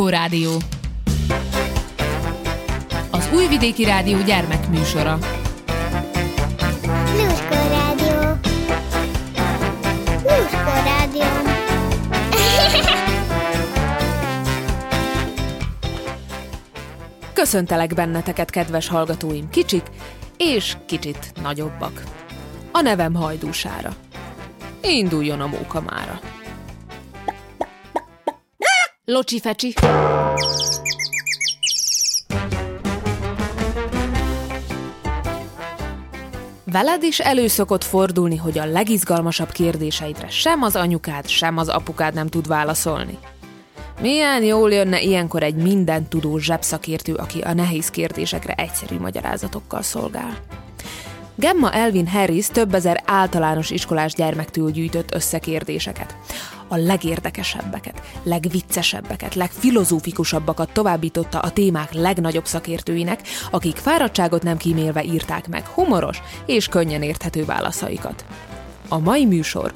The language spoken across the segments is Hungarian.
Lluskó Rádió. Az Újvidéki Rádió gyermekműsora. Lluskó Rádió. Lluskó Rádió. Köszöntelek benneteket, kedves hallgatóim, kicsik és kicsit nagyobbak. A nevem Hajdúsára. Induljon a móka mára. Locsi fecsi. Veled is előszokott fordulni, hogy a legizgalmasabb kérdéseidre sem az anyukád, sem az apukád nem tud válaszolni. Milyen jól jönne ilyenkor egy minden tudó zsebszakértő, aki a nehéz kérdésekre egyszerű magyarázatokkal szolgál. Gemma Elvin Harris több ezer általános iskolás gyermektől gyűjtött összekérdéseket. A legérdekesebbeket, legviccesebbeket, legfilozófikusabbakat továbbította a témák legnagyobb szakértőinek, akik fáradtságot nem kímélve írták meg humoros és könnyen érthető válaszaikat. A mai műsor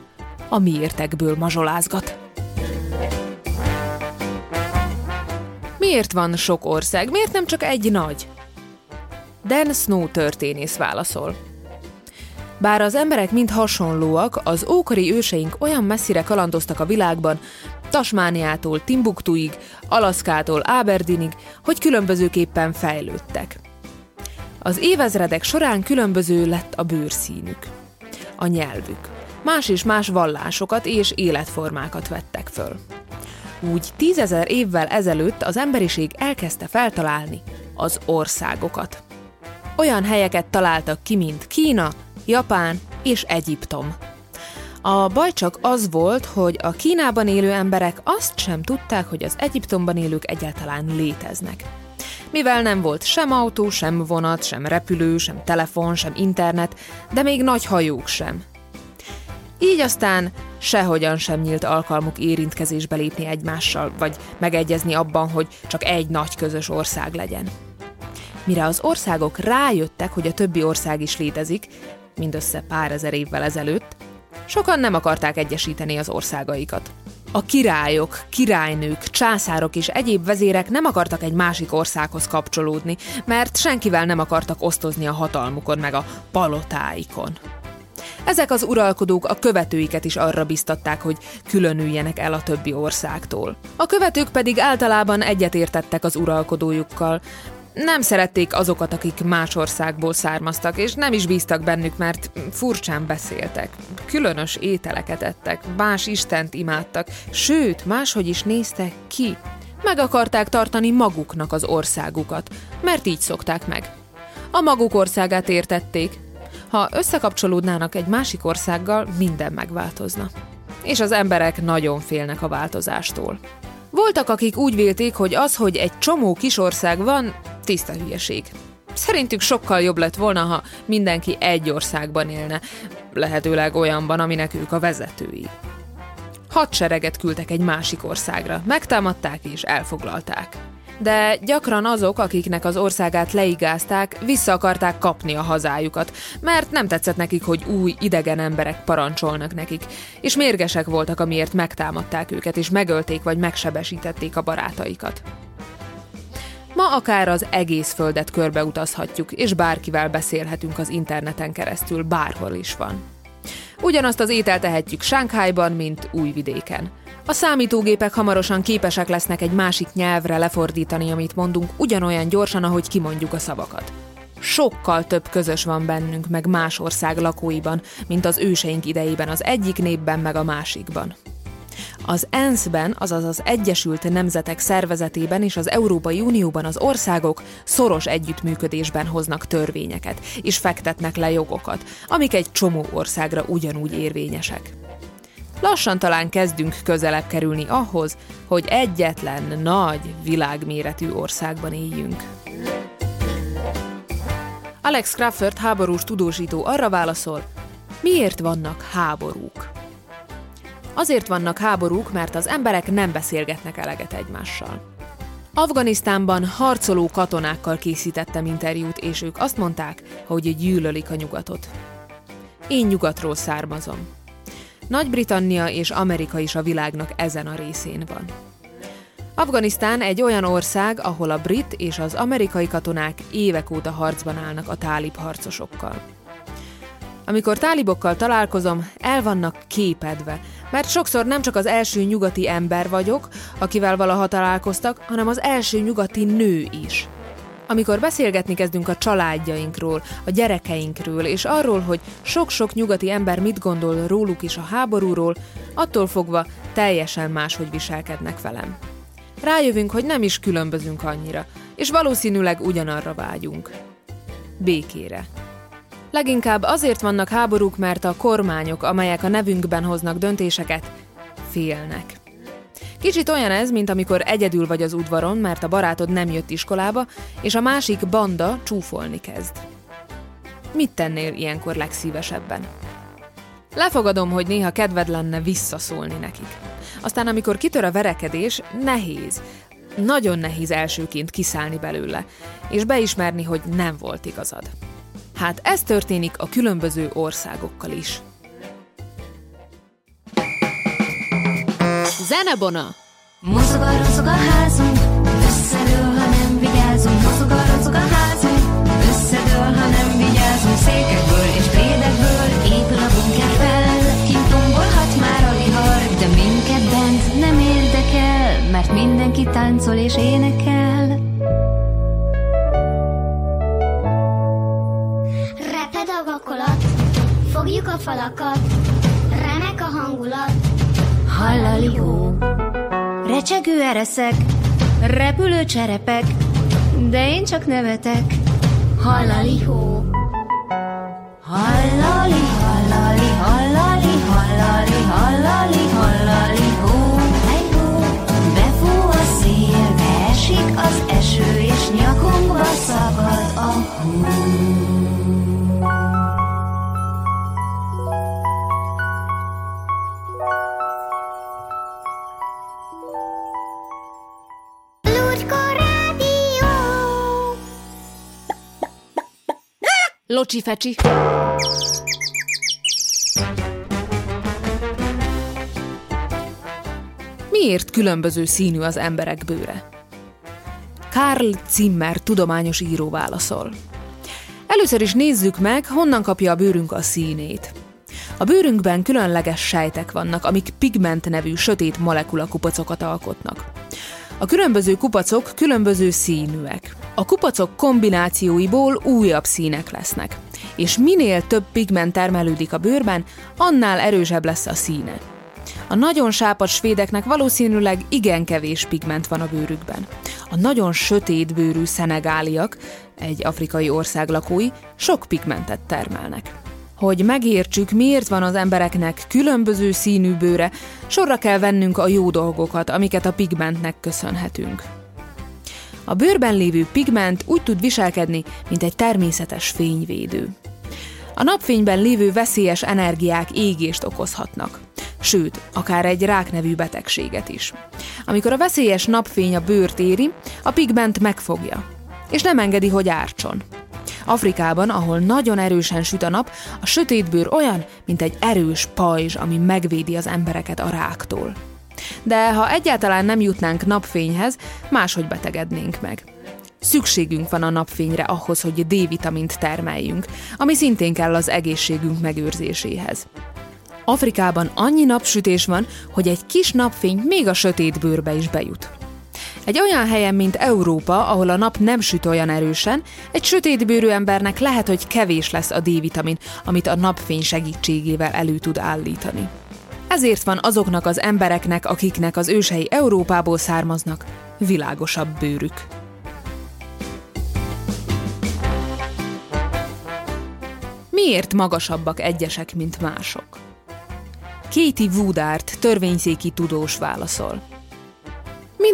a miértekből mazsolázgat. Miért van sok ország? Miért nem csak egy nagy? Dan Snow történész válaszol. Bár az emberek mind hasonlóak, az ókori őseink olyan messzire kalandoztak a világban, Tasmániától Timbuktuig, Alaszkától Aberdinig, hogy különbözőképpen fejlődtek. Az évezredek során különböző lett a bőrszínük, a nyelvük. Más és más vallásokat és életformákat vettek föl. Úgy tízezer évvel ezelőtt az emberiség elkezdte feltalálni az országokat. Olyan helyeket találtak ki, mint Kína, Japán és Egyiptom. A baj csak az volt, hogy a Kínában élő emberek azt sem tudták, hogy az Egyiptomban élők egyáltalán léteznek. Mivel nem volt sem autó, sem vonat, sem repülő, sem telefon, sem internet, de még nagy hajók sem. Így aztán sehogyan sem nyílt alkalmuk érintkezésbe lépni egymással, vagy megegyezni abban, hogy csak egy nagy közös ország legyen. Mire az országok rájöttek, hogy a többi ország is létezik, mindössze pár ezer évvel ezelőtt, sokan nem akarták egyesíteni az országaikat. A királyok, királynők, császárok és egyéb vezérek nem akartak egy másik országhoz kapcsolódni, mert senkivel nem akartak osztozni a hatalmukon meg a palotáikon. Ezek az uralkodók a követőiket is arra biztatták, hogy különüljenek el a többi országtól. A követők pedig általában egyetértettek az uralkodójukkal, nem szerették azokat, akik más országból származtak, és nem is bíztak bennük, mert furcsán beszéltek. Különös ételeket ettek, más Istent imádtak, sőt, máshogy is néztek ki. Meg akarták tartani maguknak az országukat, mert így szokták meg. A maguk országát értették. Ha összekapcsolódnának egy másik országgal, minden megváltozna. És az emberek nagyon félnek a változástól. Voltak, akik úgy vélték, hogy az, hogy egy csomó kisország van, tiszta hülyeség. Szerintük sokkal jobb lett volna, ha mindenki egy országban élne, lehetőleg olyanban, aminek ők a vezetői. Hadsereget küldtek egy másik országra, megtámadták és elfoglalták. De gyakran azok, akiknek az országát leigázták, vissza akarták kapni a hazájukat, mert nem tetszett nekik, hogy új, idegen emberek parancsolnak nekik, és mérgesek voltak, amiért megtámadták őket, és megölték vagy megsebesítették a barátaikat. Ma akár az egész földet körbeutazhatjuk, és bárkivel beszélhetünk az interneten keresztül, bárhol is van. Ugyanazt az ételt tehetjük Sánkhájban, mint Újvidéken. A számítógépek hamarosan képesek lesznek egy másik nyelvre lefordítani, amit mondunk, ugyanolyan gyorsan, ahogy kimondjuk a szavakat. Sokkal több közös van bennünk, meg más ország lakóiban, mint az őseink idejében az egyik népben, meg a másikban. Az ENSZ-ben, azaz az Egyesült Nemzetek Szervezetében és az Európai Unióban az országok szoros együttműködésben hoznak törvényeket, és fektetnek le jogokat, amik egy csomó országra ugyanúgy érvényesek. Lassan talán kezdünk közelebb kerülni ahhoz, hogy egyetlen nagy, világméretű országban éljünk. Alex Crawford háborús tudósító arra válaszol, miért vannak háborúk? Azért vannak háborúk, mert az emberek nem beszélgetnek eleget egymással. Afganisztánban harcoló katonákkal készítettem interjút, és ők azt mondták, hogy gyűlölik a nyugatot. Én nyugatról származom. Nagy-Britannia és Amerika is a világnak ezen a részén van. Afganisztán egy olyan ország, ahol a brit és az amerikai katonák évek óta harcban állnak a tálib harcosokkal. Amikor tálibokkal találkozom, el vannak képedve, mert sokszor nem csak az első nyugati ember vagyok, akivel valaha találkoztak, hanem az első nyugati nő is. Amikor beszélgetni kezdünk a családjainkról, a gyerekeinkről, és arról, hogy sok-sok nyugati ember mit gondol róluk is a háborúról, attól fogva teljesen máshogy viselkednek velem. Rájövünk, hogy nem is különbözünk annyira, és valószínűleg ugyanarra vágyunk. Békére. Leginkább azért vannak háborúk, mert a kormányok, amelyek a nevünkben hoznak döntéseket, félnek. Kicsit olyan ez, mint amikor egyedül vagy az udvaron, mert a barátod nem jött iskolába, és a másik banda csúfolni kezd. Mit tennél ilyenkor legszívesebben? Lefogadom, hogy néha kedved lenne visszaszólni nekik. Aztán, amikor kitör a verekedés, nehéz, nagyon nehéz elsőként kiszállni belőle, és beismerni, hogy nem volt igazad. Hát ez történik a különböző országokkal is. Zenebona! Mozog a rozog a házunk, összedől, ha nem vigyázunk. Mozog a rozog a házunk, összedől, ha nem vigyázunk. Székekből és plédekből épül a bunker fel. Kint tombolhat már a vihar, de minket bent nem érdekel, mert mindenki táncol és énekel. Reped a vakolat, fogjuk a falakat, remek a hangulat. Hallali hó, recsegő ereszek, repülő cserepek, de én csak nevetek. Hallali hó, hallali, hallali, hallali, hallali, hallali, hallali hó. Befúj a szél, beesik az eső, és nyakunkba szakad a hó. Locsi fecsi! Miért különböző színű az emberek bőre? Karl Zimmer tudományos író válaszol. Először is nézzük meg, honnan kapja a bőrünk a színét. A bőrünkben különleges sejtek vannak, amik pigment nevű sötét molekula kupacokat alkotnak. A különböző kupacok különböző színűek. A kupacok kombinációiból újabb színek lesznek, és minél több pigment termelődik a bőrben, annál erősebb lesz a színe. A nagyon sápad svédeknek valószínűleg igen kevés pigment van a bőrükben. A nagyon sötét bőrű szenegáliak, egy afrikai ország lakói, sok pigmentet termelnek. Hogy megértsük, miért van az embereknek különböző színű bőre, sorra kell vennünk a jó dolgokat, amiket a pigmentnek köszönhetünk. A bőrben lévő pigment úgy tud viselkedni, mint egy természetes fényvédő. A napfényben lévő veszélyes energiák égést okozhatnak. Sőt, akár egy rák nevű betegséget is. Amikor a veszélyes napfény a bőrt éri, a pigment megfogja, és nem engedi, hogy ártson. Afrikában, ahol nagyon erősen süt a nap, a sötétbőr olyan, mint egy erős pajzs, ami megvédi az embereket a ráktól. De ha egyáltalán nem jutnánk napfényhez, máshogy betegednénk meg. Szükségünk van a napfényre ahhoz, hogy D-vitamint termeljünk, ami szintén kell az egészségünk megőrzéséhez. Afrikában annyi napsütés van, hogy egy kis napfény még a sötét bőrbe is bejut. Egy olyan helyen, mint Európa, ahol a nap nem süt olyan erősen, egy sötétbőrű embernek lehet, hogy kevés lesz a D-vitamin, amit a napfény segítségével elő tud állítani. Ezért van azoknak az embereknek, akiknek az ősei Európából származnak, világosabb bőrük. Miért magasabbak egyesek, mint mások? Katie Woodard, törvényszéki tudós válaszol.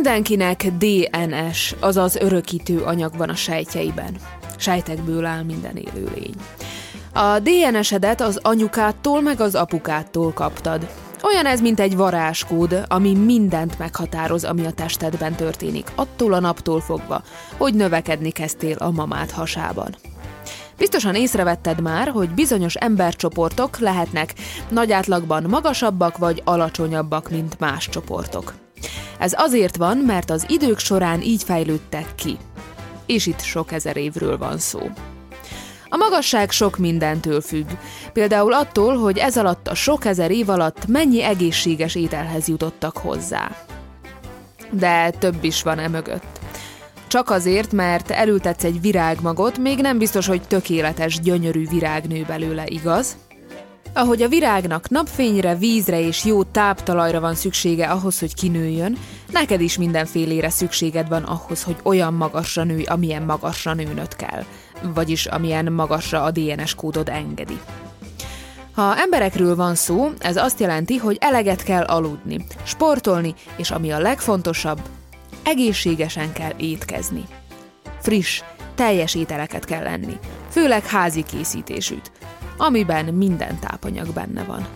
Mindenkinek DNS, azaz örökítő anyag van a sejtjeiben. Sejtekből áll minden élőlény. A DNS-edet az anyukától meg az apukától kaptad. Olyan ez, mint egy varázskód, ami mindent meghatároz, ami a testedben történik, attól a naptól fogva, hogy növekedni kezdtél a mamád hasában. Biztosan észrevetted már, hogy bizonyos embercsoportok lehetnek nagy átlagban magasabbak vagy alacsonyabbak, mint más csoportok. Ez azért van, mert az idők során így fejlődtek ki. És itt sok ezer évről van szó. A magasság sok mindentől függ. Például attól, hogy ez alatt a sok ezer év alatt mennyi egészséges ételhez jutottak hozzá. De több is van e mögött. Csak azért, mert elültetsz egy virágmagot, még nem biztos, hogy tökéletes, gyönyörű virág nő belőle, igaz? Ahogy a virágnak napfényre, vízre és jó táptalajra van szüksége ahhoz, hogy kinőjön, neked is mindenfélére szükséged van ahhoz, hogy olyan magasra nőj, amilyen magasra nőnöd kell. Vagyis amilyen magasra a DNS kódod engedi. Ha emberekről van szó, ez azt jelenti, hogy eleget kell aludni, sportolni, és ami a legfontosabb, egészségesen kell étkezni. Friss, teljes ételeket kell lenni, főleg házi készítésűt, amiben minden tápanyag benne van.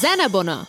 Zenebona!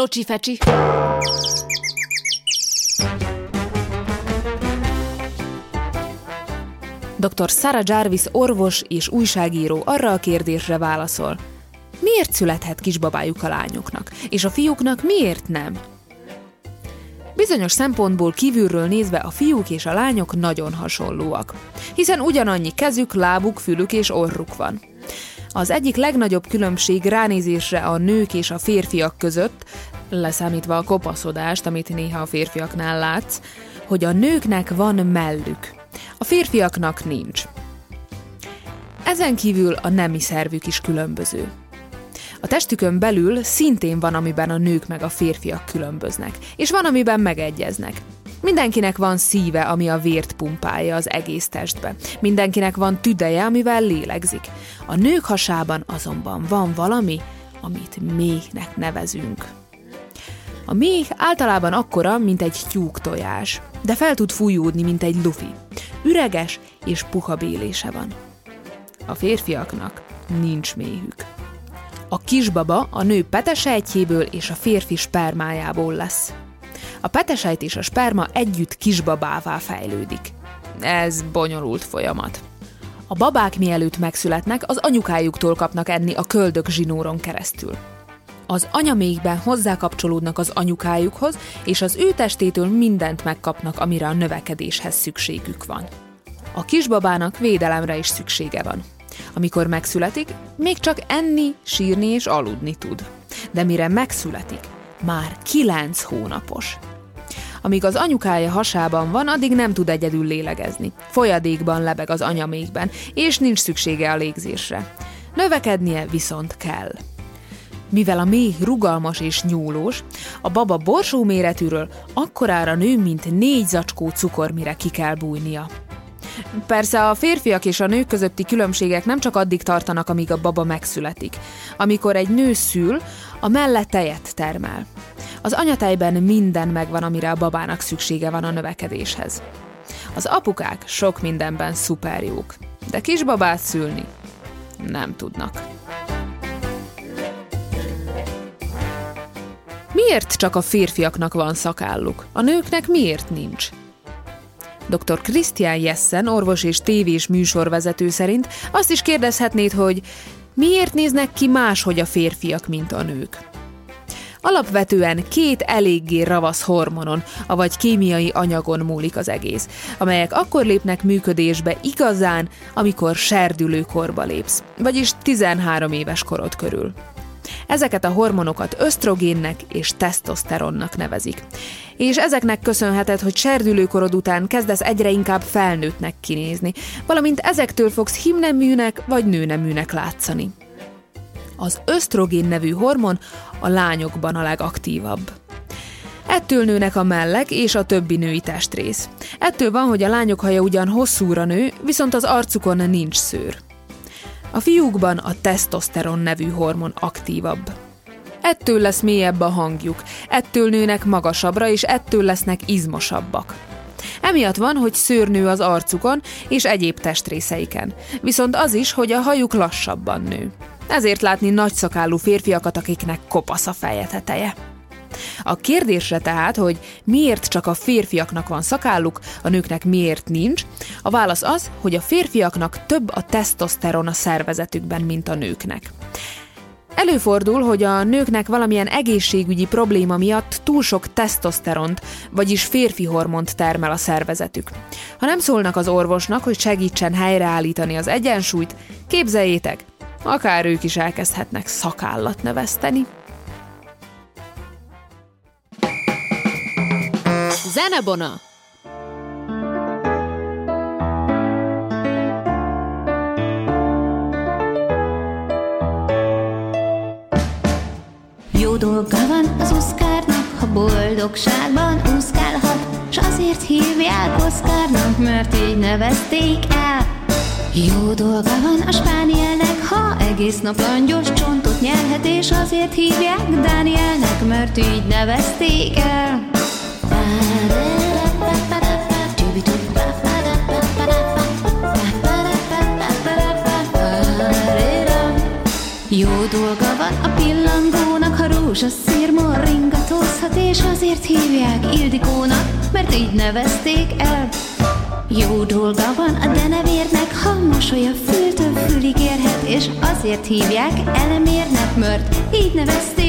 Locsi fecsi! Dr. Sarah Jarvis orvos és újságíró arra a kérdésre válaszol. Miért születhet kisbabájuk a lányoknak, és a fiúknak miért nem? Bizonyos szempontból kívülről nézve a fiúk és a lányok nagyon hasonlóak, hiszen ugyanannyi kezük, lábuk, fülük és orruk van. Az egyik legnagyobb különbség ránézésre a nők és a férfiak között, leszámítva a kopaszodást, amit néha a férfiaknál látsz, hogy a nőknek van mellük, a férfiaknak nincs. Ezen kívül a nemi szervük is különböző. A testükön belül szintén van, amiben a nők meg a férfiak különböznek, és van, amiben megegyeznek. Mindenkinek van szíve, ami a vért pumpálja az egész testbe. Mindenkinek van tüdeje, amivel lélegzik. A nők hasában azonban van valami, amit méhnek nevezünk. A méh általában akkora, mint egy tyúk tojás, de fel tud fújódni, mint egy lufi. Üreges és puha bélése van. A férfiaknak nincs méhük. A kisbaba a nő petesejtjéből és a férfi spermájából lesz. A petesejt és a sperma együtt kisbabává fejlődik. Ez bonyolult folyamat. A babák mielőtt megszületnek, az anyukájuktól kapnak enni a köldök zsinóron keresztül. Az anyamékben hozzákapcsolódnak az anyukájukhoz, és az ő testétől mindent megkapnak, amire a növekedéshez szükségük van. A kisbabának védelemre is szüksége van. Amikor megszületik, még csak enni, sírni és aludni tud. De mire megszületik, már kilenc hónapos. Amíg az anyukája hasában van, addig nem tud egyedül lélegezni. Folyadékban lebeg az anyamékben, és nincs szüksége a légzésre. Növekednie viszont kell. Mivel a méh rugalmas és nyúlós, a baba borsó méretűről akkorára nő, mint négy zacskó cukor, mire ki kell bújnia. Persze a férfiak és a nők közötti különbségek nem csak addig tartanak, amíg a baba megszületik. Amikor egy nő szül, a melle tejet termel. Az anyatejben minden megvan, amire a babának szüksége van a növekedéshez. Az apukák sok mindenben szuperjók, de kisbabát szülni nem tudnak. Miért csak a férfiaknak van szakálluk? A nőknek miért nincs? Dr. Christian Jessen, orvos és tévés műsorvezető szerint azt is kérdezhetnéd, hogy miért néznek ki máshogy a férfiak, mint a nők? Alapvetően két eléggé ravasz hormonon, avagy kémiai anyagon múlik az egész, amelyek akkor lépnek működésbe igazán, amikor serdülőkorba lépsz, vagyis 13 éves korod körül. Ezeket a hormonokat ösztrogénnek és tesztoszteronnak nevezik. És ezeknek köszönheted, hogy serdülőkorod után kezdesz egyre inkább felnőttnek kinézni, valamint ezektől fogsz himneműnek vagy nőneműnek látszani. Az ösztrogén nevű hormon a lányokban a legaktívabb. Ettől nőnek a mellek és a többi női testrész. Ettől van, hogy a lányok haja ugyan hosszúra nő, viszont az arcukon nincs szőr. A fiúkban a tesztoszteron nevű hormon aktívabb. Ettől lesz mélyebb a hangjuk, ettől nőnek magasabbra, és ettől lesznek izmosabbak. Emiatt van, hogy szőrnő az arcukon és egyéb testrészeiken, viszont az is, hogy a hajuk lassabban nő. Ezért látni nagyszakálú férfiakat, akiknek kopasz a feje teteje. A kérdésre tehát, hogy miért csak a férfiaknak van szakálluk, a nőknek miért nincs, a válasz az, hogy a férfiaknak több a tesztoszteron a szervezetükben, mint a nőknek. Előfordul, hogy a nőknek valamilyen egészségügyi probléma miatt túl sok tesztoszteront, vagyis férfi hormont termel a szervezetük. Ha nem szólnak az orvosnak, hogy segítsen helyreállítani az egyensúlyt, képzeljétek, akár ők is elkezdhetnek szakállat növeszteni. Zenebona! Jó dolga van az Oszkárnak, ha boldogságban úszkálhat, s azért hívják Oszkárnak, mert így nevezték el. Jó dolga van a spánielnek, ha egész nap langyos csontot nyelhet, és azért hívják Dánielnek, mert így nevezték el. Jó dolga van a pillangónak, ha rózsaszírmon ringatózhat, és azért hívják Ildikónak, mert így nevezték el. Jó dolga van a denevérnek, ha mosolya fültől fülig érhet, és azért hívják elemérnek, mert így nevezték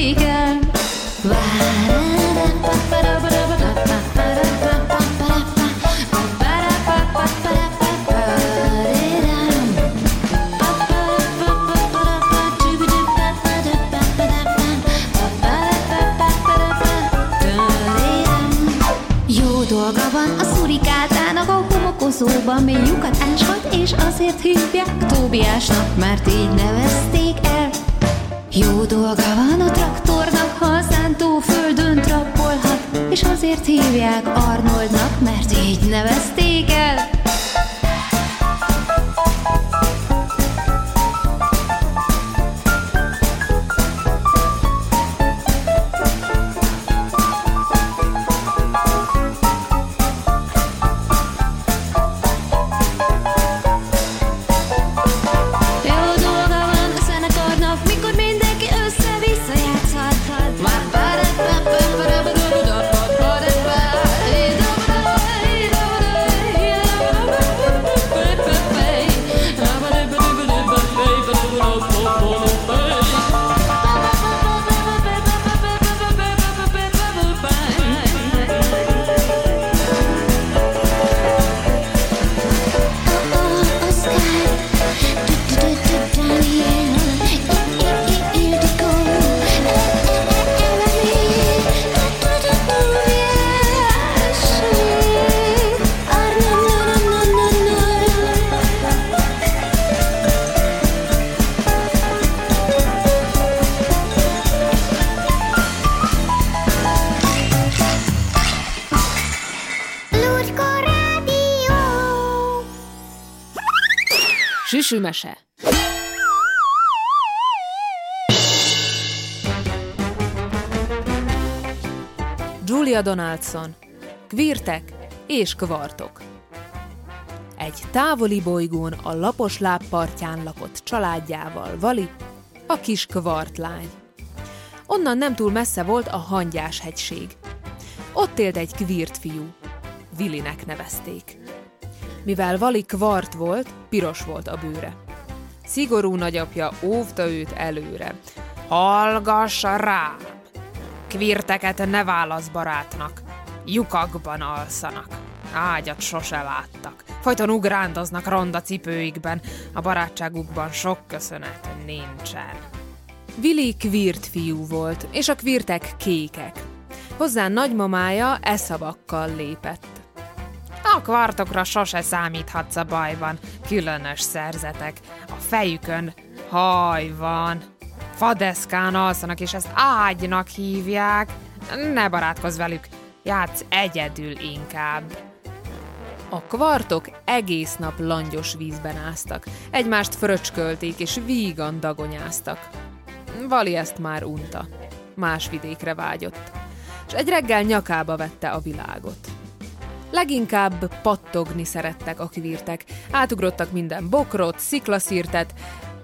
homokozóban mély lyukat áshat, és azért hívják Tóbiásnak, mert így nevezték el. Jó dolga van a traktornak, ha a szántóföldön trappolhat, és azért hívják Arnoldnak, mert így nevezték el. oh, oh, oh. Süsümese. Julia Donaldson, kvirtek és kvartok. Egy távoli bolygón a lapos lábpartján lakott családjával Vali, a kis kvartlány. Onnan nem túl messze volt a Hangyás hegység. Ott élt egy kvírt fiú. Vilinek nevezték. Mivel Vali kvart volt, piros volt a bőre. Szigorú nagyapja óvta őt előre. Hallgass rám! Kvirteket ne válasz barátnak. Lyukakban alszanak. Ágyat sose láttak. Folyton ugrándoznak ronda cipőikben. A barátságukban sok köszönet nincsen. Vili kvírt fiú volt, és a kvirtek kékek. Hozzá nagymamája eszavakkal lépett. A kvartokra sose számíthatsz a bajban, különös szerzetek. A fejükön haj van. Fadeszkán alszanak, és ezt ágynak hívják. Ne barátkozz velük, játsz egyedül inkább. A kvartok egész nap langyos vízben áztak, egymást fröcskölték és vígan dagonyáztak. Vali ezt már unta. Más vidékre vágyott. És egy reggel nyakába vette a világot. Leginkább pattogni szerettek a kivírtek. Átugrottak minden bokrot, sziklaszírtet,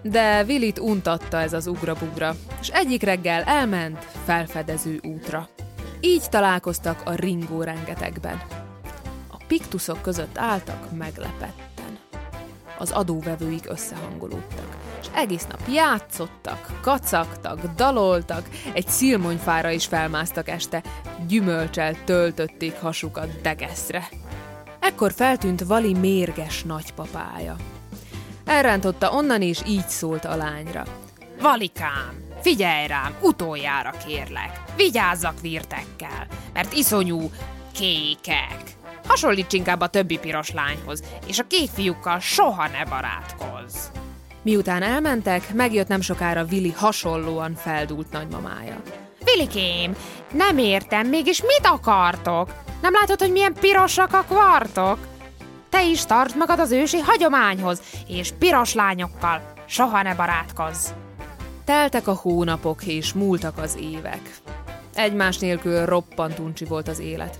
de Vilit untatta ez az ugrabugra, és egyik reggel elment felfedező útra. Így találkoztak a ringó rengetegben. A piktuszok között álltak meglepetten. Az adóvevőik összehangolódtak, egész nap játszottak, kacagtak, daloltak, egy szilmonyfára is felmásztak este, gyümölcsel töltötték hasukat degeszre. Ekkor feltűnt Vali mérges nagypapája. Elrántotta onnan, és így szólt a lányra. Valikám, figyelj rám, utoljára kérlek, vigyázzak virtekkel, mert iszonyú kékek. Hasonlíts inkább a többi piros lányhoz, és a kék fiúkkal soha ne barátkozz. Miután elmentek, megjött nem sokára Vili hasonlóan feldúlt nagymamája. Vilikém, nem értem, mégis mit akartok? Nem látod, hogy milyen pirosak a kvartok? Te is tartsd magad az ősi hagyományhoz, és piros lányokkal soha ne barátkozz. Teltek a hónapok, és múltak az évek. Egymás nélkül roppant uncsi volt az élet.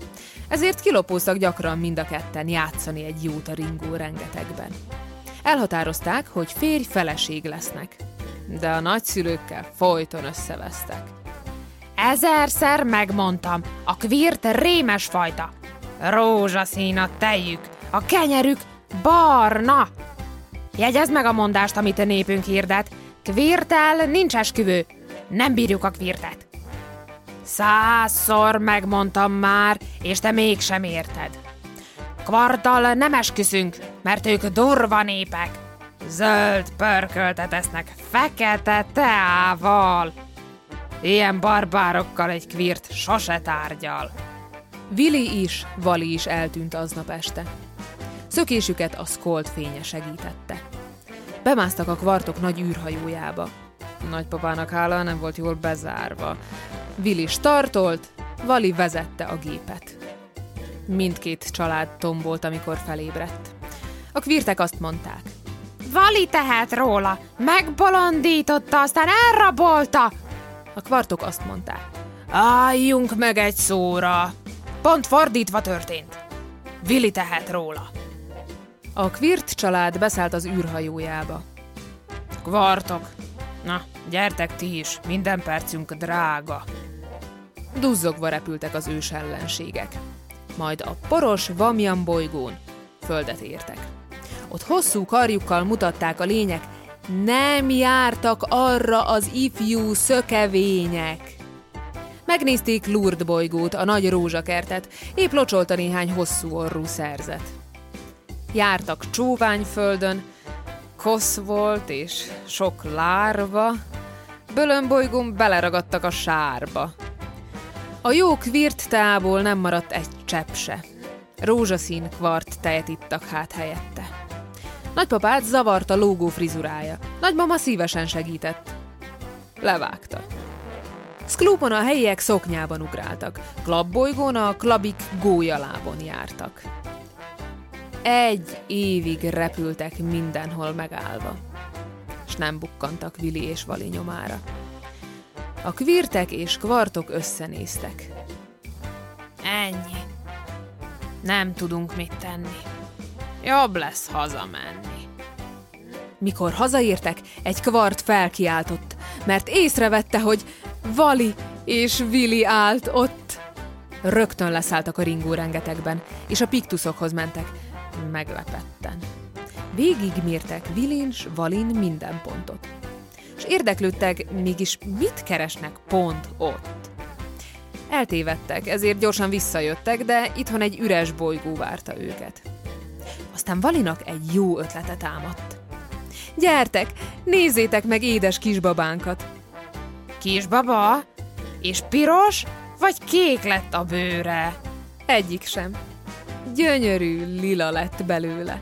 Ezért kilopóztak gyakran mind a ketten játszani egy jót a ringó rengetegben. Elhatározták, hogy férj-feleség lesznek. De a nagyszülőkkel folyton összevesztek. Ezerszer megmondtam, a kvírt rémes fajta. Rózsaszín a tejük, a kenyerük barna. Jegyezd meg a mondást, amit a népünk hirdet. Kvirtel nincs esküvő. Nem bírjuk a kvirtet. Százszor megmondtam már, és te mégsem érted. Kvartal nem esküszünk, mert ők durva népek. Zöld pörköltet esznek fekete teával. Ilyen barbárokkal egy kvirt sose tárgyal. Vili is, Vali is eltűnt aznap este. Szökésüket a szkolt fénye segítette. Bemásztak a kvartok nagy űrhajójába. Nagypapának hála nem volt jól bezárva. Vili startolt, Vali vezette a gépet. Mindkét család tombolt, amikor felébredt. A kvirtek azt mondták. Vali tehet róla, megbolondította, aztán elrabolta. A kvartok azt mondták. Álljunk meg egy szóra. Pont fordítva történt. Vili tehet róla. A Kvirt család beszállt az űrhajójába. Kvartok, na, gyertek ti is, minden percünk drága. Duzzogva repültek az ős ellenségek. Majd a poros Vamjan bolygón földet értek. Ott hosszú karjukkal mutatták a lények, nem jártak arra az ifjú szökevények. Megnézték Lourdes bolygót, a nagy rózsakertet, épp locsolta néhány hosszú orrú szerzet. Jártak csóványföldön, kosz volt és sok lárva, bölönbolygón beleragadtak a sárba. A jó kvirt tából nem maradt egy csepp se. Rózsaszín kvart tejet ittak hát helyette. Nagypapát zavarta lógó frizurája. Nagymama szívesen segített. Levágta. Szklúpon a helyiek szoknyában ugráltak, klabbolygón a klabik gólyalábon jártak. egy évig repültek mindenhol megállva, és nem bukkantak Vili és Vali nyomára. A kvirtek és kvartok összenéztek. Ennyi. Nem tudunk mit tenni. Jobb lesz hazamenni. Mikor hazaértek, egy kvart felkiáltott, mert észrevette, hogy Vali és Vili állt ott. Rögtön leszálltak a ringó rengetegben, és a piktuszokhoz mentek. Meglepetten. Végigmértek Vilin s Valin minden pontot. És érdeklődtek, mégis mit keresnek pont ott. Eltévedtek, ezért gyorsan visszajöttek, de itthon egy üres bolygó várta őket. Aztán Valinak egy jó ötlete támadt. Gyertek, nézzétek meg édes kisbabánkat! Kisbaba? És piros? Vagy kék lett a bőre? Egyik sem. Gyönyörű lila lett belőle.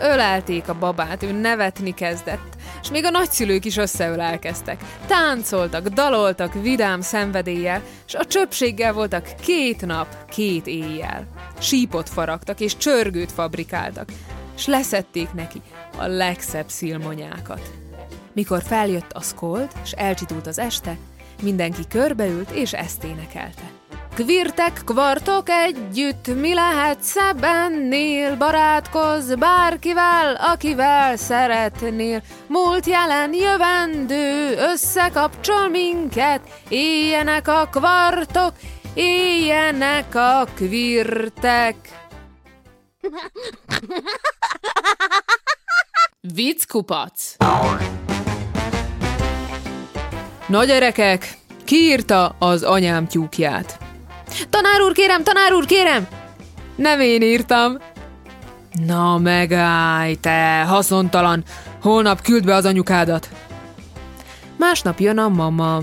Ölelték a babát, ő nevetni kezdett, és még a nagyszülők is összeölelkeztek. Táncoltak, daloltak vidám szenvedéllyel, és a csöpséggel voltak két nap, két éjjel. Sípot faragtak, és csörgőt fabrikáltak, és leszették neki a legszebb szilmonyákat. Mikor feljött a szkold, és elcsitult az este, mindenki körbeült, és ezt énekelte. Kvirtek, kvartok együtt, mi lehet szebb ennél? Barátkozz bárkivel, akivel szeretnél. Múlt, jelen, jövendő, összekapcsol minket. Éljenek a kvartok, éljenek a kvirtek. Vicckupac! Na gyerekek, ki írta az anyám tyúkját? Tanár úr, kérem, tanár úr, kérem! Nem én írtam. Na megállj, te haszontalan! Holnap küld be az anyukádat. Másnap jön a mama.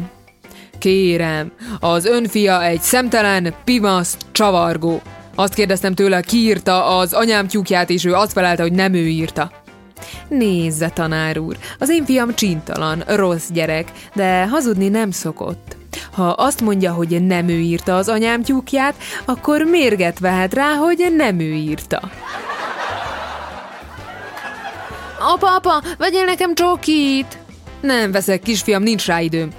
Kérem, az önfia egy szemtelen, pimasz, csavargó. Azt kérdeztem tőle, ki írta az anyám tyúkját, és ő azt felelte, hogy nem ő írta. Nézze, tanár úr, az én fiam csintalan, rossz gyerek, de hazudni nem szokott. Ha azt mondja, hogy nem ő írta az anyám tyúkját, akkor mérget vehet rá, hogy nem ő írta. Apa, apa, vegyél nekem csokit! Nem veszek, kisfiam, nincs rá időm.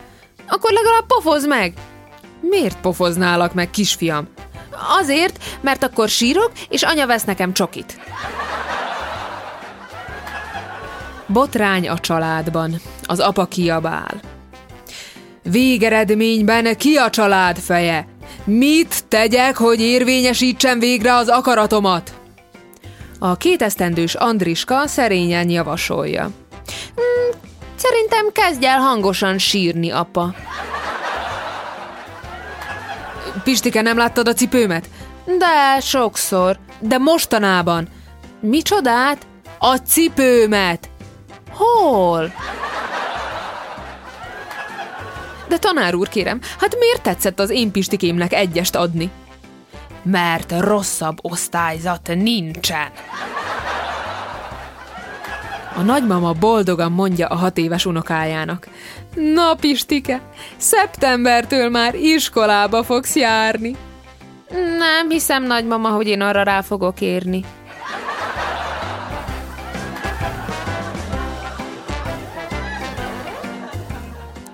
Akkor legalább pofoz meg! Miért pofoználak meg, kisfiam? Azért, mert akkor sírok, és anya vesz nekem csokit. Botrány a családban. Az apa kiabál. Végeredményben ki a család feje? Mit tegyek, hogy érvényesítsem végre az akaratomat? A kétesztendős Andriska szerényen javasolja. Hmm, szerintem kezdj el hangosan sírni, apa. Pistike, nem láttad a cipőmet? De, sokszor. De mostanában. Micsodát? A cipőmet. Hol? De tanár úr, kérem, hát miért tetszett az én pistikémnek egyest adni? Mert rosszabb osztályzat nincsen. A nagymama boldogan mondja a hat éves unokájának. Na, Pistike, szeptembertől már iskolába fogsz járni. Nem hiszem, nagymama, hogy én arra rá fogok érni.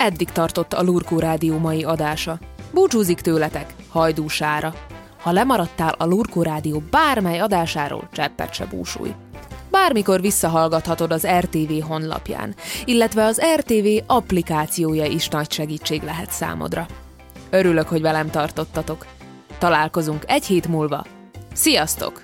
Eddig tartott a Lurkó Rádió mai adása. Búcsúzik tőletek, hajdúsára. Ha lemaradtál a Lurkó Rádió bármely adásáról, cseppet se búsulj. Bármikor visszahallgathatod az RTV honlapján, illetve az RTV applikációja is nagy segítség lehet számodra. Örülök, hogy velem tartottatok. Találkozunk egy hét múlva. Sziasztok!